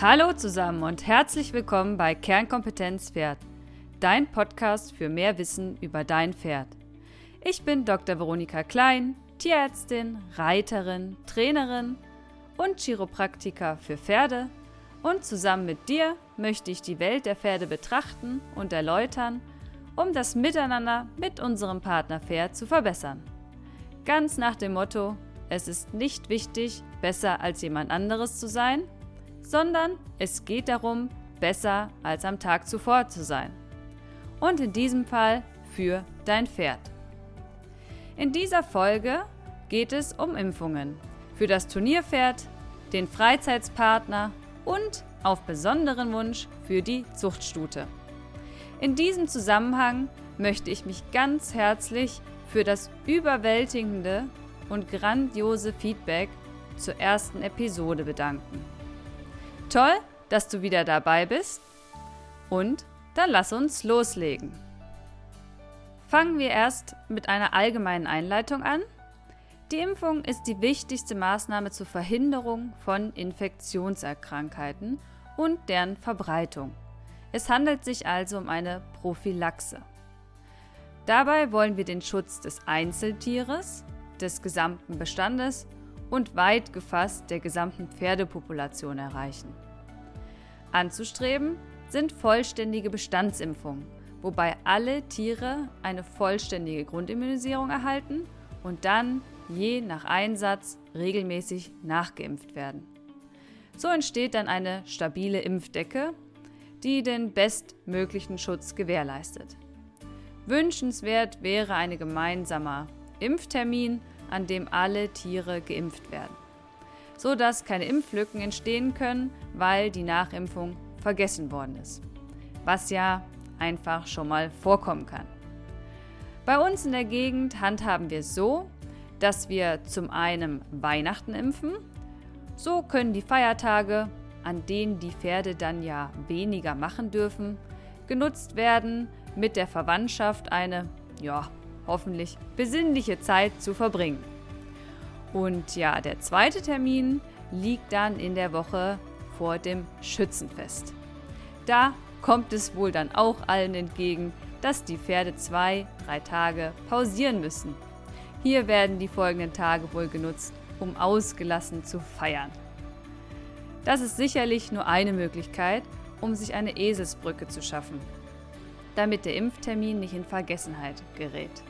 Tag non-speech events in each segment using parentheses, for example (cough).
Hallo zusammen und herzlich willkommen bei Kernkompetenz Pferd, dein Podcast für mehr Wissen über dein Pferd. Ich bin Dr. Veronika Klein, Tierärztin, Reiterin, Trainerin und Chiropraktiker für Pferde und zusammen mit dir möchte ich die Welt der Pferde betrachten und erläutern, um das Miteinander mit unserem Partnerpferd zu verbessern. Ganz nach dem Motto, es ist nicht wichtig, besser als jemand anderes zu sein, sondern es geht darum, besser als am Tag zuvor zu sein. Und in diesem Fall für dein Pferd. In dieser Folge geht es um Impfungen für das Turnierpferd, den Freizeitspartner und auf besonderen Wunsch für die Zuchtstute. In diesem Zusammenhang möchte ich mich ganz herzlich für das überwältigende und grandiose Feedback zur ersten Episode bedanken. Toll, dass du wieder dabei bist. Und dann lass uns loslegen. Fangen wir erst mit einer allgemeinen Einleitung an. Die Impfung ist die wichtigste Maßnahme zur Verhinderung von Infektionserkrankheiten und deren Verbreitung. Es handelt sich also um eine Prophylaxe. Dabei wollen wir den Schutz des Einzeltieres, des gesamten Bestandes und weit gefasst der gesamten Pferdepopulation erreichen. Anzustreben sind vollständige Bestandsimpfungen, wobei alle Tiere eine vollständige Grundimmunisierung erhalten und dann je nach Einsatz regelmäßig nachgeimpft werden. So entsteht dann eine stabile Impfdecke, die den bestmöglichen Schutz gewährleistet. Wünschenswert wäre ein gemeinsamer Impftermin an dem alle Tiere geimpft werden, so dass keine Impflücken entstehen können, weil die Nachimpfung vergessen worden ist, was ja einfach schon mal vorkommen kann. Bei uns in der Gegend handhaben wir es so, dass wir zum einen Weihnachten impfen, so können die Feiertage, an denen die Pferde dann ja weniger machen dürfen, genutzt werden, mit der Verwandtschaft eine, ja, hoffentlich besinnliche Zeit zu verbringen. Und ja, der zweite Termin liegt dann in der Woche vor dem Schützenfest. Da kommt es wohl dann auch allen entgegen, dass die Pferde zwei, drei Tage pausieren müssen. Hier werden die folgenden Tage wohl genutzt, um ausgelassen zu feiern. Das ist sicherlich nur eine Möglichkeit, um sich eine Eselsbrücke zu schaffen, damit der Impftermin nicht in Vergessenheit gerät.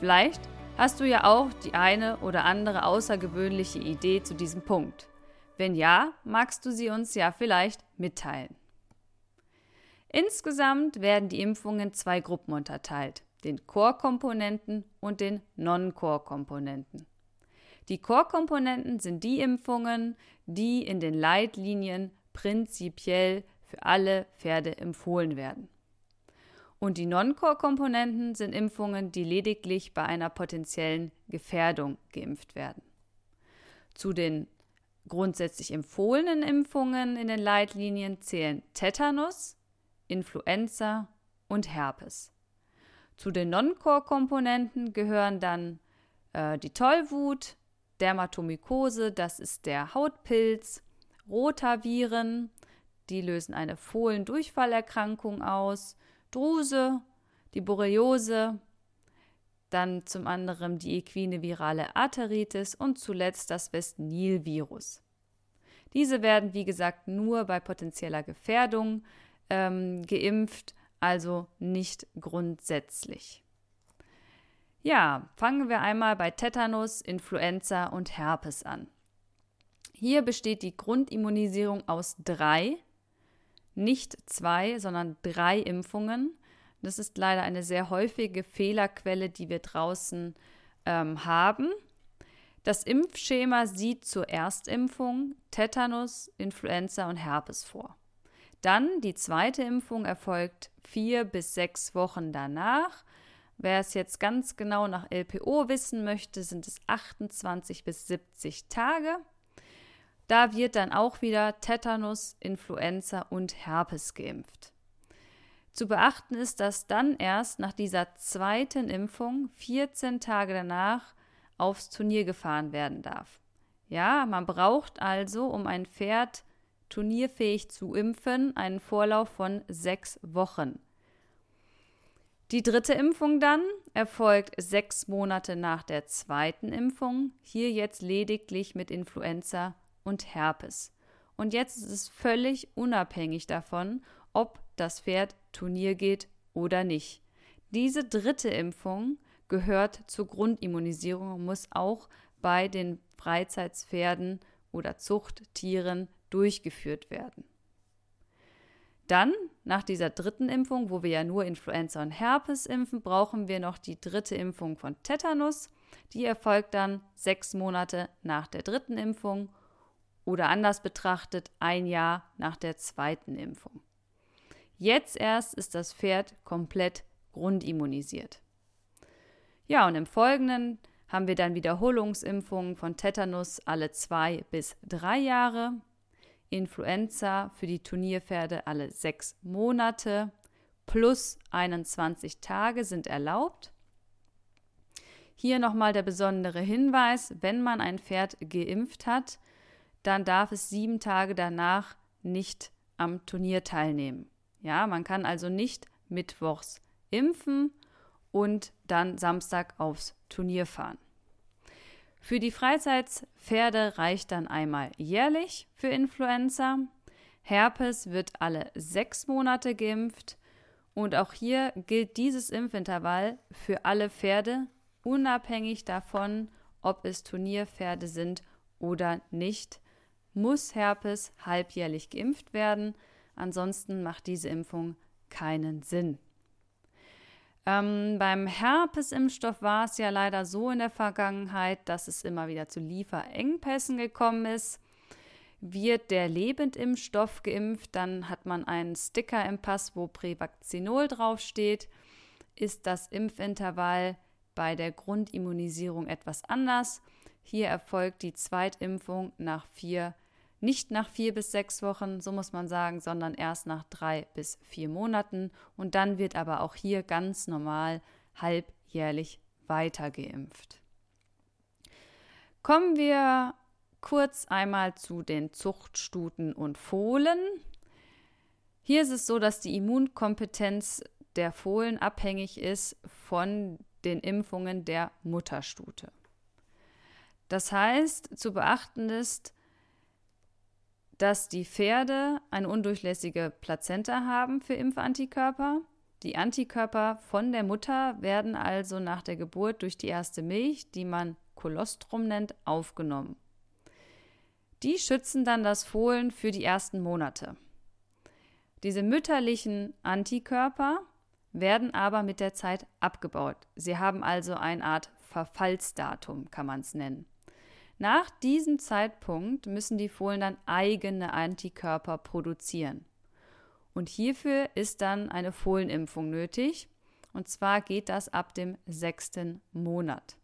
Vielleicht hast du ja auch die eine oder andere außergewöhnliche Idee zu diesem Punkt. Wenn ja, magst du sie uns ja vielleicht mitteilen. Insgesamt werden die Impfungen in zwei Gruppen unterteilt, den Core-Komponenten und den Non-Core-Komponenten. Die Core-Komponenten sind die Impfungen, die in den Leitlinien prinzipiell für alle Pferde empfohlen werden. Und die Non-Core-Komponenten sind Impfungen, die lediglich bei einer potenziellen Gefährdung geimpft werden. Zu den grundsätzlich empfohlenen Impfungen in den Leitlinien zählen Tetanus, Influenza und Herpes. Zu den Non-Core-Komponenten gehören dann äh, die Tollwut, Dermatomykose, das ist der Hautpilz, Rotaviren, die lösen eine Fohlendurchfallerkrankung aus, Druse, die Borreliose, dann zum anderen die equine virale Arteritis und zuletzt das West-Nil-Virus. Diese werden, wie gesagt, nur bei potenzieller Gefährdung ähm, geimpft, also nicht grundsätzlich. Ja, fangen wir einmal bei Tetanus, Influenza und Herpes an. Hier besteht die Grundimmunisierung aus drei nicht zwei, sondern drei Impfungen. Das ist leider eine sehr häufige Fehlerquelle, die wir draußen ähm, haben. Das Impfschema sieht zur Erstimpfung Tetanus, Influenza und Herpes vor. Dann die zweite Impfung erfolgt vier bis sechs Wochen danach. Wer es jetzt ganz genau nach LPO wissen möchte, sind es 28 bis 70 Tage. Da wird dann auch wieder Tetanus, Influenza und Herpes geimpft. Zu beachten ist, dass dann erst nach dieser zweiten Impfung 14 Tage danach aufs Turnier gefahren werden darf. Ja, man braucht also, um ein Pferd turnierfähig zu impfen, einen Vorlauf von sechs Wochen. Die dritte Impfung dann erfolgt sechs Monate nach der zweiten Impfung, hier jetzt lediglich mit Influenza und Herpes. Und jetzt ist es völlig unabhängig davon, ob das Pferd Turnier geht oder nicht. Diese dritte Impfung gehört zur Grundimmunisierung und muss auch bei den Freizeitspferden oder Zuchttieren durchgeführt werden. Dann, nach dieser dritten Impfung, wo wir ja nur Influenza und Herpes impfen, brauchen wir noch die dritte Impfung von Tetanus. Die erfolgt dann sechs Monate nach der dritten Impfung oder anders betrachtet ein Jahr nach der zweiten Impfung. Jetzt erst ist das Pferd komplett grundimmunisiert. Ja, und im Folgenden haben wir dann Wiederholungsimpfungen von Tetanus alle zwei bis drei Jahre, Influenza für die Turnierpferde alle sechs Monate plus 21 Tage sind erlaubt. Hier nochmal der besondere Hinweis, wenn man ein Pferd geimpft hat, dann darf es sieben Tage danach nicht am Turnier teilnehmen. Ja, man kann also nicht mittwochs impfen und dann Samstag aufs Turnier fahren. Für die Freizeitpferde reicht dann einmal jährlich für Influenza. Herpes wird alle sechs Monate geimpft. Und auch hier gilt dieses Impfintervall für alle Pferde, unabhängig davon, ob es Turnierpferde sind oder nicht, muss Herpes halbjährlich geimpft werden. Ansonsten macht diese Impfung keinen Sinn. Ähm, beim Herpesimpfstoff war es ja leider so in der Vergangenheit, dass es immer wieder zu Lieferengpässen gekommen ist. Wird der Lebendimpfstoff geimpft, dann hat man einen Sticker im Pass, wo Prävakzinol draufsteht. Ist das Impfintervall bei der Grundimmunisierung etwas anders? Hier erfolgt die Zweitimpfung nach vier nicht nach vier bis sechs Wochen, so muss man sagen, sondern erst nach drei bis vier Monaten. Und dann wird aber auch hier ganz normal halbjährlich weiter geimpft. Kommen wir kurz einmal zu den Zuchtstuten und Fohlen. Hier ist es so, dass die Immunkompetenz der Fohlen abhängig ist von den Impfungen der Mutterstute. Das heißt, zu beachten ist, dass die Pferde eine undurchlässige Plazenta haben für Impfantikörper. Die Antikörper von der Mutter werden also nach der Geburt durch die erste Milch, die man Kolostrum nennt, aufgenommen. Die schützen dann das Fohlen für die ersten Monate. Diese mütterlichen Antikörper werden aber mit der Zeit abgebaut. Sie haben also eine Art Verfallsdatum, kann man es nennen. Nach diesem Zeitpunkt müssen die Fohlen dann eigene Antikörper produzieren. Und hierfür ist dann eine Fohlenimpfung nötig. Und zwar geht das ab dem sechsten Monat.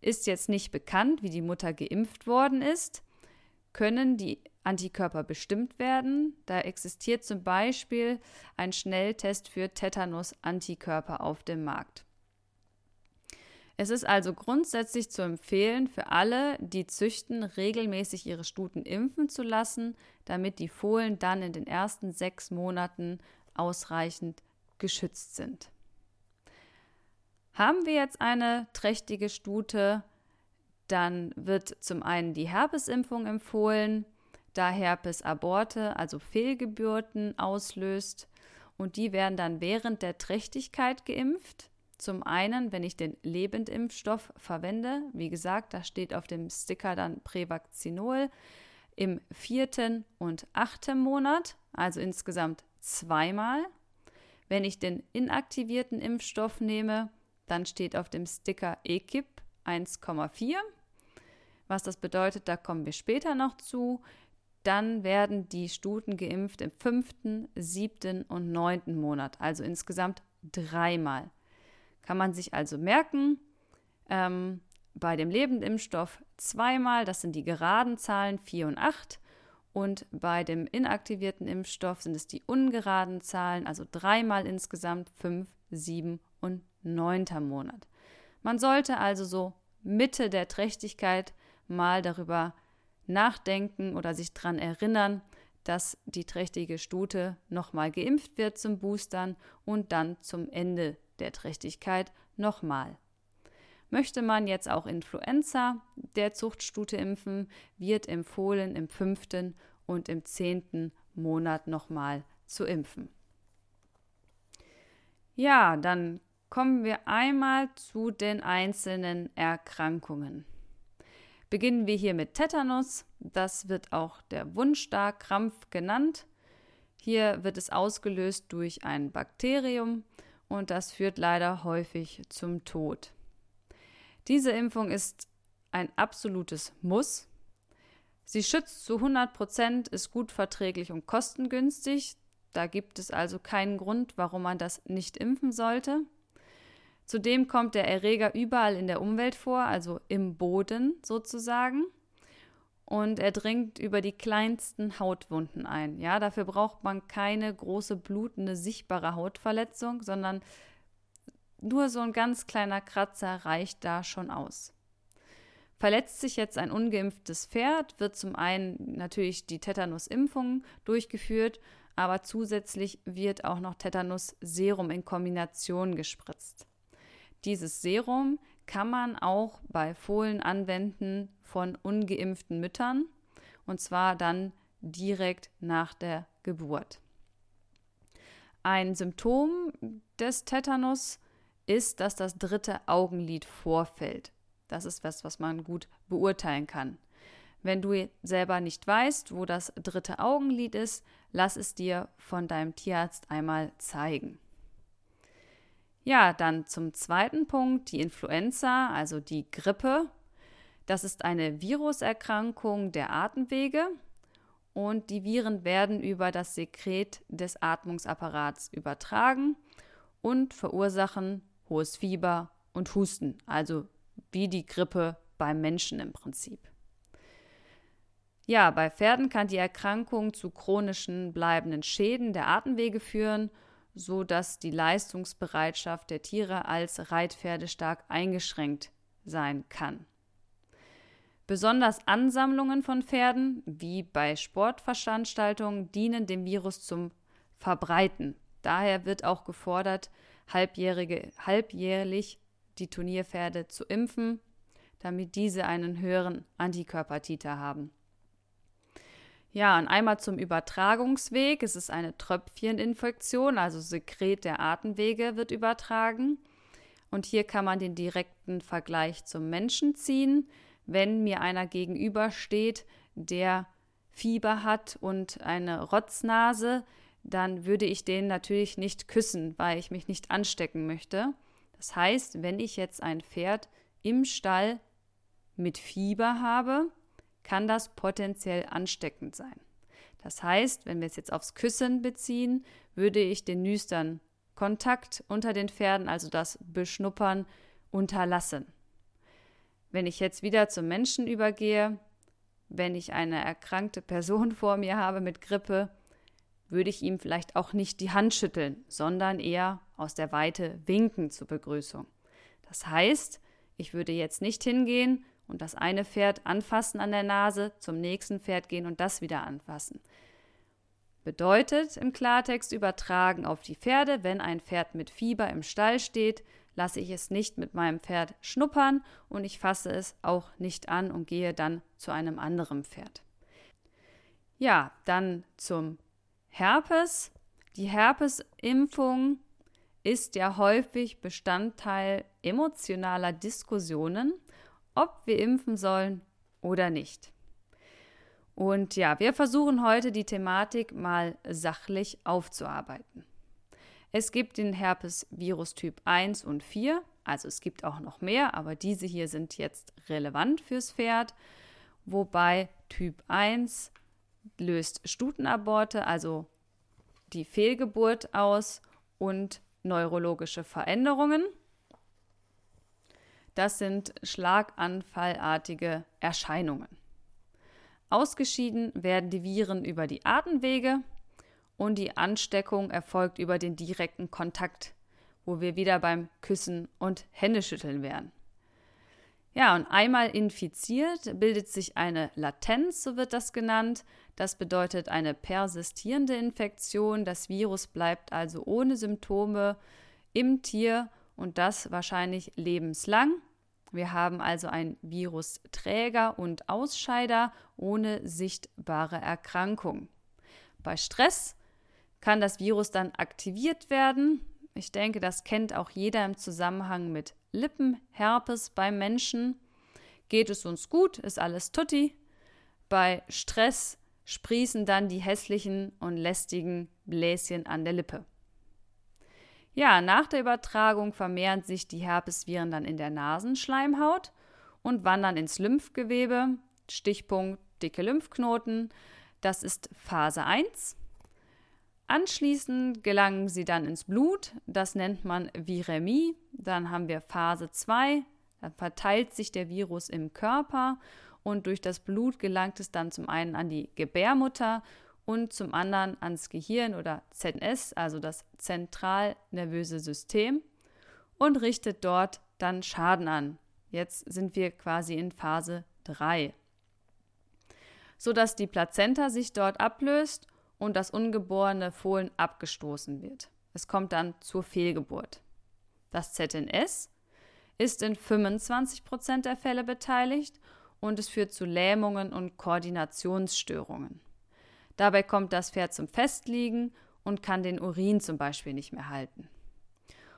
Ist jetzt nicht bekannt, wie die Mutter geimpft worden ist, können die Antikörper bestimmt werden. Da existiert zum Beispiel ein Schnelltest für Tetanus-Antikörper auf dem Markt. Es ist also grundsätzlich zu empfehlen, für alle, die züchten, regelmäßig ihre Stuten impfen zu lassen, damit die Fohlen dann in den ersten sechs Monaten ausreichend geschützt sind. Haben wir jetzt eine trächtige Stute, dann wird zum einen die Herpesimpfung empfohlen, da Herpes Aborte, also Fehlgeburten, auslöst und die werden dann während der Trächtigkeit geimpft. Zum einen, wenn ich den Lebendimpfstoff verwende, wie gesagt, da steht auf dem Sticker dann Prävakzinol im vierten und achten Monat, also insgesamt zweimal. Wenn ich den inaktivierten Impfstoff nehme, dann steht auf dem Sticker EKIP 1,4. Was das bedeutet, da kommen wir später noch zu. Dann werden die Stuten geimpft im fünften, siebten und neunten Monat, also insgesamt dreimal. Kann man sich also merken, ähm, bei dem Lebendimpfstoff zweimal, das sind die geraden Zahlen 4 und 8. Und bei dem inaktivierten Impfstoff sind es die ungeraden Zahlen, also dreimal insgesamt 5, 7 und 9. Monat. Man sollte also so Mitte der Trächtigkeit mal darüber nachdenken oder sich daran erinnern, dass die trächtige Stute nochmal geimpft wird zum Boostern und dann zum Ende der Trächtigkeit nochmal. Möchte man jetzt auch Influenza der Zuchtstute impfen, wird empfohlen, im fünften und im zehnten Monat nochmal zu impfen. Ja, dann kommen wir einmal zu den einzelnen Erkrankungen. Beginnen wir hier mit Tetanus. Das wird auch der Wundstarkrampf genannt. Hier wird es ausgelöst durch ein Bakterium und das führt leider häufig zum Tod. Diese Impfung ist ein absolutes Muss. Sie schützt zu 100 Prozent, ist gut verträglich und kostengünstig. Da gibt es also keinen Grund, warum man das nicht impfen sollte. Zudem kommt der Erreger überall in der Umwelt vor, also im Boden sozusagen. Und er dringt über die kleinsten Hautwunden ein. Ja, dafür braucht man keine große blutende, sichtbare Hautverletzung, sondern nur so ein ganz kleiner Kratzer reicht da schon aus. Verletzt sich jetzt ein ungeimpftes Pferd, wird zum einen natürlich die Tetanusimpfung durchgeführt, aber zusätzlich wird auch noch Tetanus-Serum in Kombination gespritzt. Dieses Serum kann man auch bei Fohlen anwenden von ungeimpften Müttern und zwar dann direkt nach der Geburt. Ein Symptom des Tetanus ist, dass das dritte Augenlid vorfällt. Das ist was, was man gut beurteilen kann. Wenn du selber nicht weißt, wo das dritte Augenlid ist, lass es dir von deinem Tierarzt einmal zeigen. Ja, dann zum zweiten Punkt, die Influenza, also die Grippe. Das ist eine Viruserkrankung der Atemwege und die Viren werden über das Sekret des Atmungsapparats übertragen und verursachen hohes Fieber und Husten, also wie die Grippe beim Menschen im Prinzip. Ja, bei Pferden kann die Erkrankung zu chronischen bleibenden Schäden der Atemwege führen so dass die Leistungsbereitschaft der Tiere als Reitpferde stark eingeschränkt sein kann. Besonders Ansammlungen von Pferden, wie bei Sportveranstaltungen, dienen dem Virus zum Verbreiten. Daher wird auch gefordert, halbjährlich die Turnierpferde zu impfen, damit diese einen höheren Antikörpertiter haben. Ja, und einmal zum Übertragungsweg. Es ist eine Tröpfcheninfektion, also Sekret der Atemwege wird übertragen. Und hier kann man den direkten Vergleich zum Menschen ziehen. Wenn mir einer gegenübersteht, der Fieber hat und eine Rotznase, dann würde ich den natürlich nicht küssen, weil ich mich nicht anstecken möchte. Das heißt, wenn ich jetzt ein Pferd im Stall mit Fieber habe, kann das potenziell ansteckend sein. Das heißt, wenn wir es jetzt aufs Küssen beziehen, würde ich den nüstern Kontakt unter den Pferden, also das Beschnuppern, unterlassen. Wenn ich jetzt wieder zum Menschen übergehe, wenn ich eine erkrankte Person (laughs) vor mir habe mit Grippe, würde ich ihm vielleicht auch nicht die Hand schütteln, sondern eher aus der Weite winken zur Begrüßung. Das heißt, ich würde jetzt nicht hingehen und das eine Pferd anfassen an der Nase, zum nächsten Pferd gehen und das wieder anfassen. Bedeutet im Klartext übertragen auf die Pferde, wenn ein Pferd mit Fieber im Stall steht, lasse ich es nicht mit meinem Pferd schnuppern und ich fasse es auch nicht an und gehe dann zu einem anderen Pferd. Ja, dann zum Herpes. Die Herpesimpfung ist ja häufig Bestandteil emotionaler Diskussionen ob wir impfen sollen oder nicht. Und ja, wir versuchen heute die Thematik mal sachlich aufzuarbeiten. Es gibt den Herpes-Virus Typ 1 und 4, also es gibt auch noch mehr, aber diese hier sind jetzt relevant fürs Pferd, wobei Typ 1 löst Stutenaborte, also die Fehlgeburt aus und neurologische Veränderungen. Das sind schlaganfallartige Erscheinungen. Ausgeschieden werden die Viren über die Atemwege und die Ansteckung erfolgt über den direkten Kontakt, wo wir wieder beim Küssen und Händeschütteln wären. Ja, und einmal infiziert bildet sich eine Latenz, so wird das genannt. Das bedeutet eine persistierende Infektion. Das Virus bleibt also ohne Symptome im Tier und das wahrscheinlich lebenslang. Wir haben also einen Virusträger und Ausscheider ohne sichtbare Erkrankung. Bei Stress kann das Virus dann aktiviert werden. Ich denke, das kennt auch jeder im Zusammenhang mit Lippenherpes beim Menschen. Geht es uns gut, ist alles tutti. Bei Stress sprießen dann die hässlichen und lästigen Bläschen an der Lippe. Ja, nach der Übertragung vermehren sich die Herpesviren dann in der Nasenschleimhaut und wandern ins Lymphgewebe. Stichpunkt dicke Lymphknoten. Das ist Phase 1. Anschließend gelangen sie dann ins Blut, das nennt man Viremie. Dann haben wir Phase 2, dann verteilt sich der Virus im Körper und durch das Blut gelangt es dann zum einen an die Gebärmutter und zum anderen ans Gehirn oder ZNS, also das zentralnervöse System, und richtet dort dann Schaden an. Jetzt sind wir quasi in Phase 3. Sodass die Plazenta sich dort ablöst und das ungeborene Fohlen abgestoßen wird. Es kommt dann zur Fehlgeburt. Das ZNS ist in 25 Prozent der Fälle beteiligt und es führt zu Lähmungen und Koordinationsstörungen. Dabei kommt das Pferd zum Festliegen und kann den Urin zum Beispiel nicht mehr halten.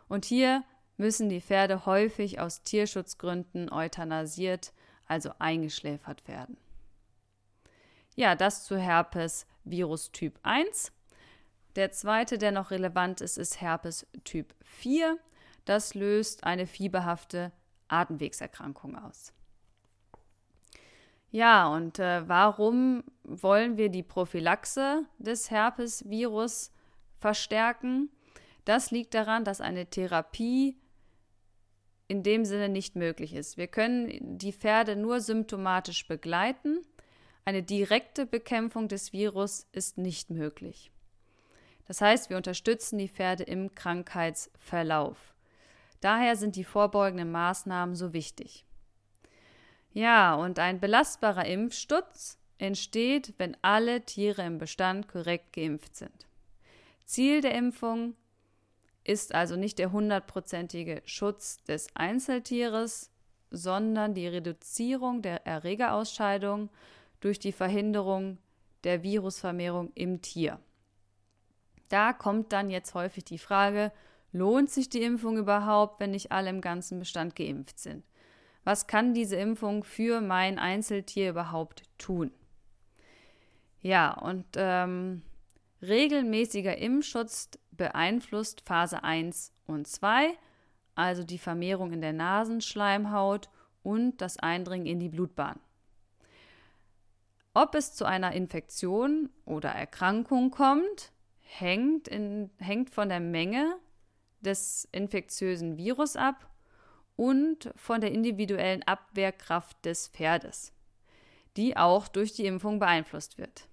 Und hier müssen die Pferde häufig aus Tierschutzgründen euthanasiert, also eingeschläfert werden. Ja, das zu Herpes Virus Typ 1. Der zweite, der noch relevant ist, ist Herpes Typ 4. Das löst eine fieberhafte Atemwegserkrankung aus. Ja, und äh, warum wollen wir die Prophylaxe des Herpesvirus verstärken? Das liegt daran, dass eine Therapie in dem Sinne nicht möglich ist. Wir können die Pferde nur symptomatisch begleiten eine direkte Bekämpfung des Virus ist nicht möglich. Das heißt, wir unterstützen die Pferde im Krankheitsverlauf. Daher sind die vorbeugenden Maßnahmen so wichtig. Ja, und ein belastbarer Impfstutz entsteht, wenn alle Tiere im Bestand korrekt geimpft sind. Ziel der Impfung ist also nicht der hundertprozentige Schutz des Einzeltieres, sondern die Reduzierung der Erregerausscheidung durch die Verhinderung der Virusvermehrung im Tier. Da kommt dann jetzt häufig die Frage, lohnt sich die Impfung überhaupt, wenn nicht alle im ganzen Bestand geimpft sind? Was kann diese Impfung für mein Einzeltier überhaupt tun? Ja, und ähm, regelmäßiger Impfschutz beeinflusst Phase 1 und 2, also die Vermehrung in der Nasenschleimhaut und das Eindringen in die Blutbahn. Ob es zu einer Infektion oder Erkrankung kommt, hängt, in, hängt von der Menge des infektiösen Virus ab und von der individuellen Abwehrkraft des Pferdes, die auch durch die Impfung beeinflusst wird.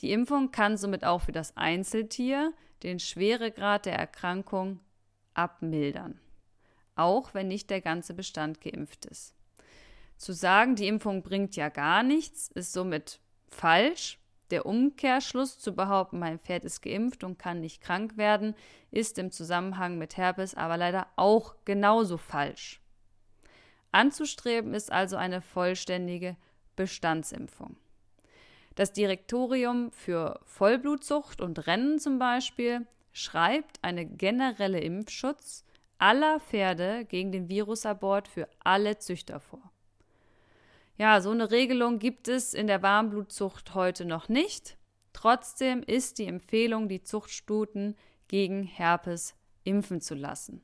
Die Impfung kann somit auch für das Einzeltier den Schweregrad der Erkrankung abmildern, auch wenn nicht der ganze Bestand geimpft ist. Zu sagen, die Impfung bringt ja gar nichts, ist somit falsch. Der Umkehrschluss zu behaupten, mein Pferd ist geimpft und kann nicht krank werden, ist im Zusammenhang mit Herpes aber leider auch genauso falsch. Anzustreben ist also eine vollständige Bestandsimpfung. Das Direktorium für Vollblutzucht und Rennen zum Beispiel schreibt eine generelle Impfschutz aller Pferde gegen den Virusabort für alle Züchter vor. Ja, so eine Regelung gibt es in der Warmblutzucht heute noch nicht. Trotzdem ist die Empfehlung, die Zuchtstuten gegen Herpes impfen zu lassen.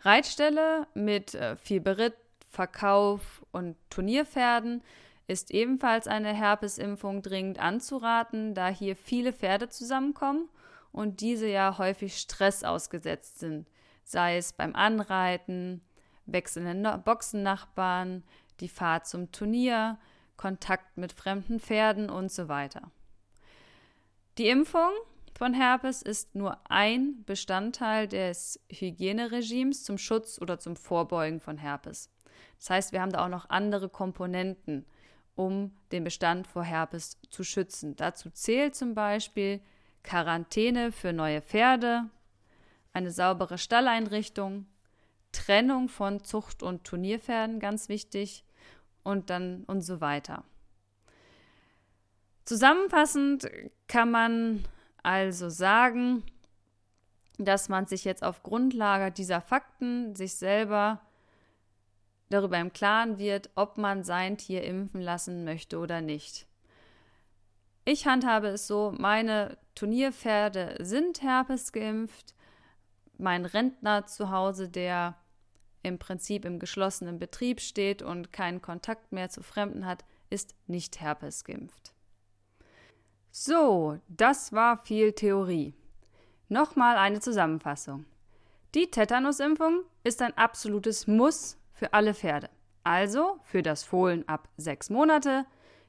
Reitstelle mit äh, viel Beritt, Verkauf und Turnierpferden ist ebenfalls eine Herpesimpfung dringend anzuraten, da hier viele Pferde zusammenkommen und diese ja häufig Stress ausgesetzt sind, sei es beim Anreiten, wechselnden Boxennachbarn, die Fahrt zum Turnier, Kontakt mit fremden Pferden und so weiter. Die Impfung von Herpes ist nur ein Bestandteil des Hygieneregimes zum Schutz oder zum Vorbeugen von Herpes. Das heißt, wir haben da auch noch andere Komponenten, um den Bestand vor Herpes zu schützen. Dazu zählt zum Beispiel Quarantäne für neue Pferde, eine saubere Stalleinrichtung, Trennung von Zucht- und Turnierpferden, ganz wichtig, und dann und so weiter. Zusammenfassend kann man also sagen, dass man sich jetzt auf Grundlage dieser Fakten sich selber darüber im Klaren wird, ob man sein Tier impfen lassen möchte oder nicht. Ich handhabe es so, meine Turnierpferde sind Herpes geimpft. Mein Rentner zu Hause, der im Prinzip im geschlossenen Betrieb steht und keinen Kontakt mehr zu Fremden hat, ist nicht Herpes geimpft. So, das war viel Theorie. Nochmal eine Zusammenfassung. Die Tetanusimpfung ist ein absolutes Muss für alle Pferde. Also für das Fohlen ab sechs Monate,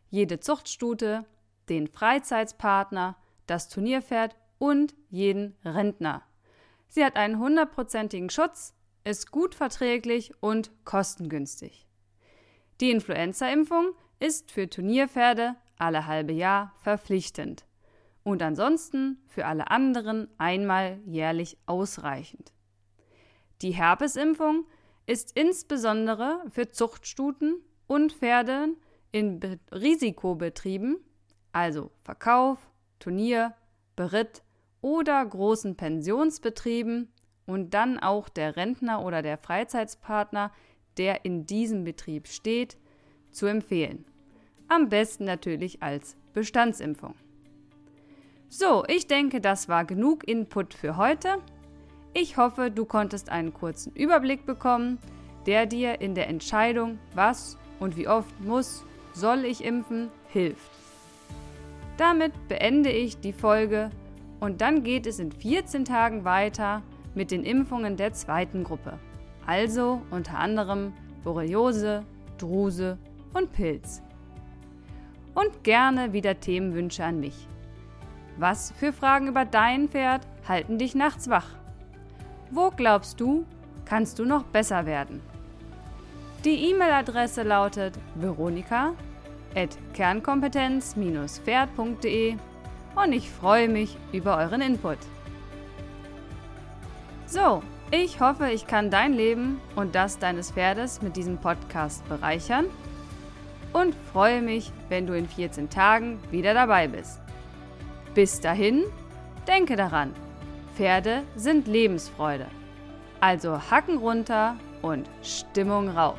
jede Zuchtstute, den Freizeitspartner, das Turnierpferd und jeden Rentner. Sie hat einen hundertprozentigen Schutz, ist gut verträglich und kostengünstig. Die Influenza-Impfung ist für Turnierpferde alle halbe Jahr verpflichtend und ansonsten für alle anderen einmal jährlich ausreichend. Die Herpesimpfung ist insbesondere für Zuchtstuten und Pferde in Be Risikobetrieben, also Verkauf, Turnier, Beritt oder großen Pensionsbetrieben und dann auch der Rentner oder der Freizeitspartner, der in diesem Betrieb steht, zu empfehlen. Am besten natürlich als Bestandsimpfung. So, ich denke, das war genug Input für heute. Ich hoffe, du konntest einen kurzen Überblick bekommen, der dir in der Entscheidung, was und wie oft muss, soll ich impfen, hilft. Damit beende ich die Folge und dann geht es in 14 Tagen weiter mit den Impfungen der zweiten Gruppe. Also unter anderem Borreliose, Druse und Pilz. Und gerne wieder Themenwünsche an mich. Was für Fragen über dein Pferd halten dich nachts wach? Wo glaubst du, kannst du noch besser werden? Die E-Mail-Adresse lautet veronika.kernkompetenz-pferd.de und ich freue mich über euren Input. So, ich hoffe, ich kann dein Leben und das deines Pferdes mit diesem Podcast bereichern und freue mich, wenn du in 14 Tagen wieder dabei bist. Bis dahin, denke daran, Pferde sind Lebensfreude. Also Hacken runter und Stimmung rauf.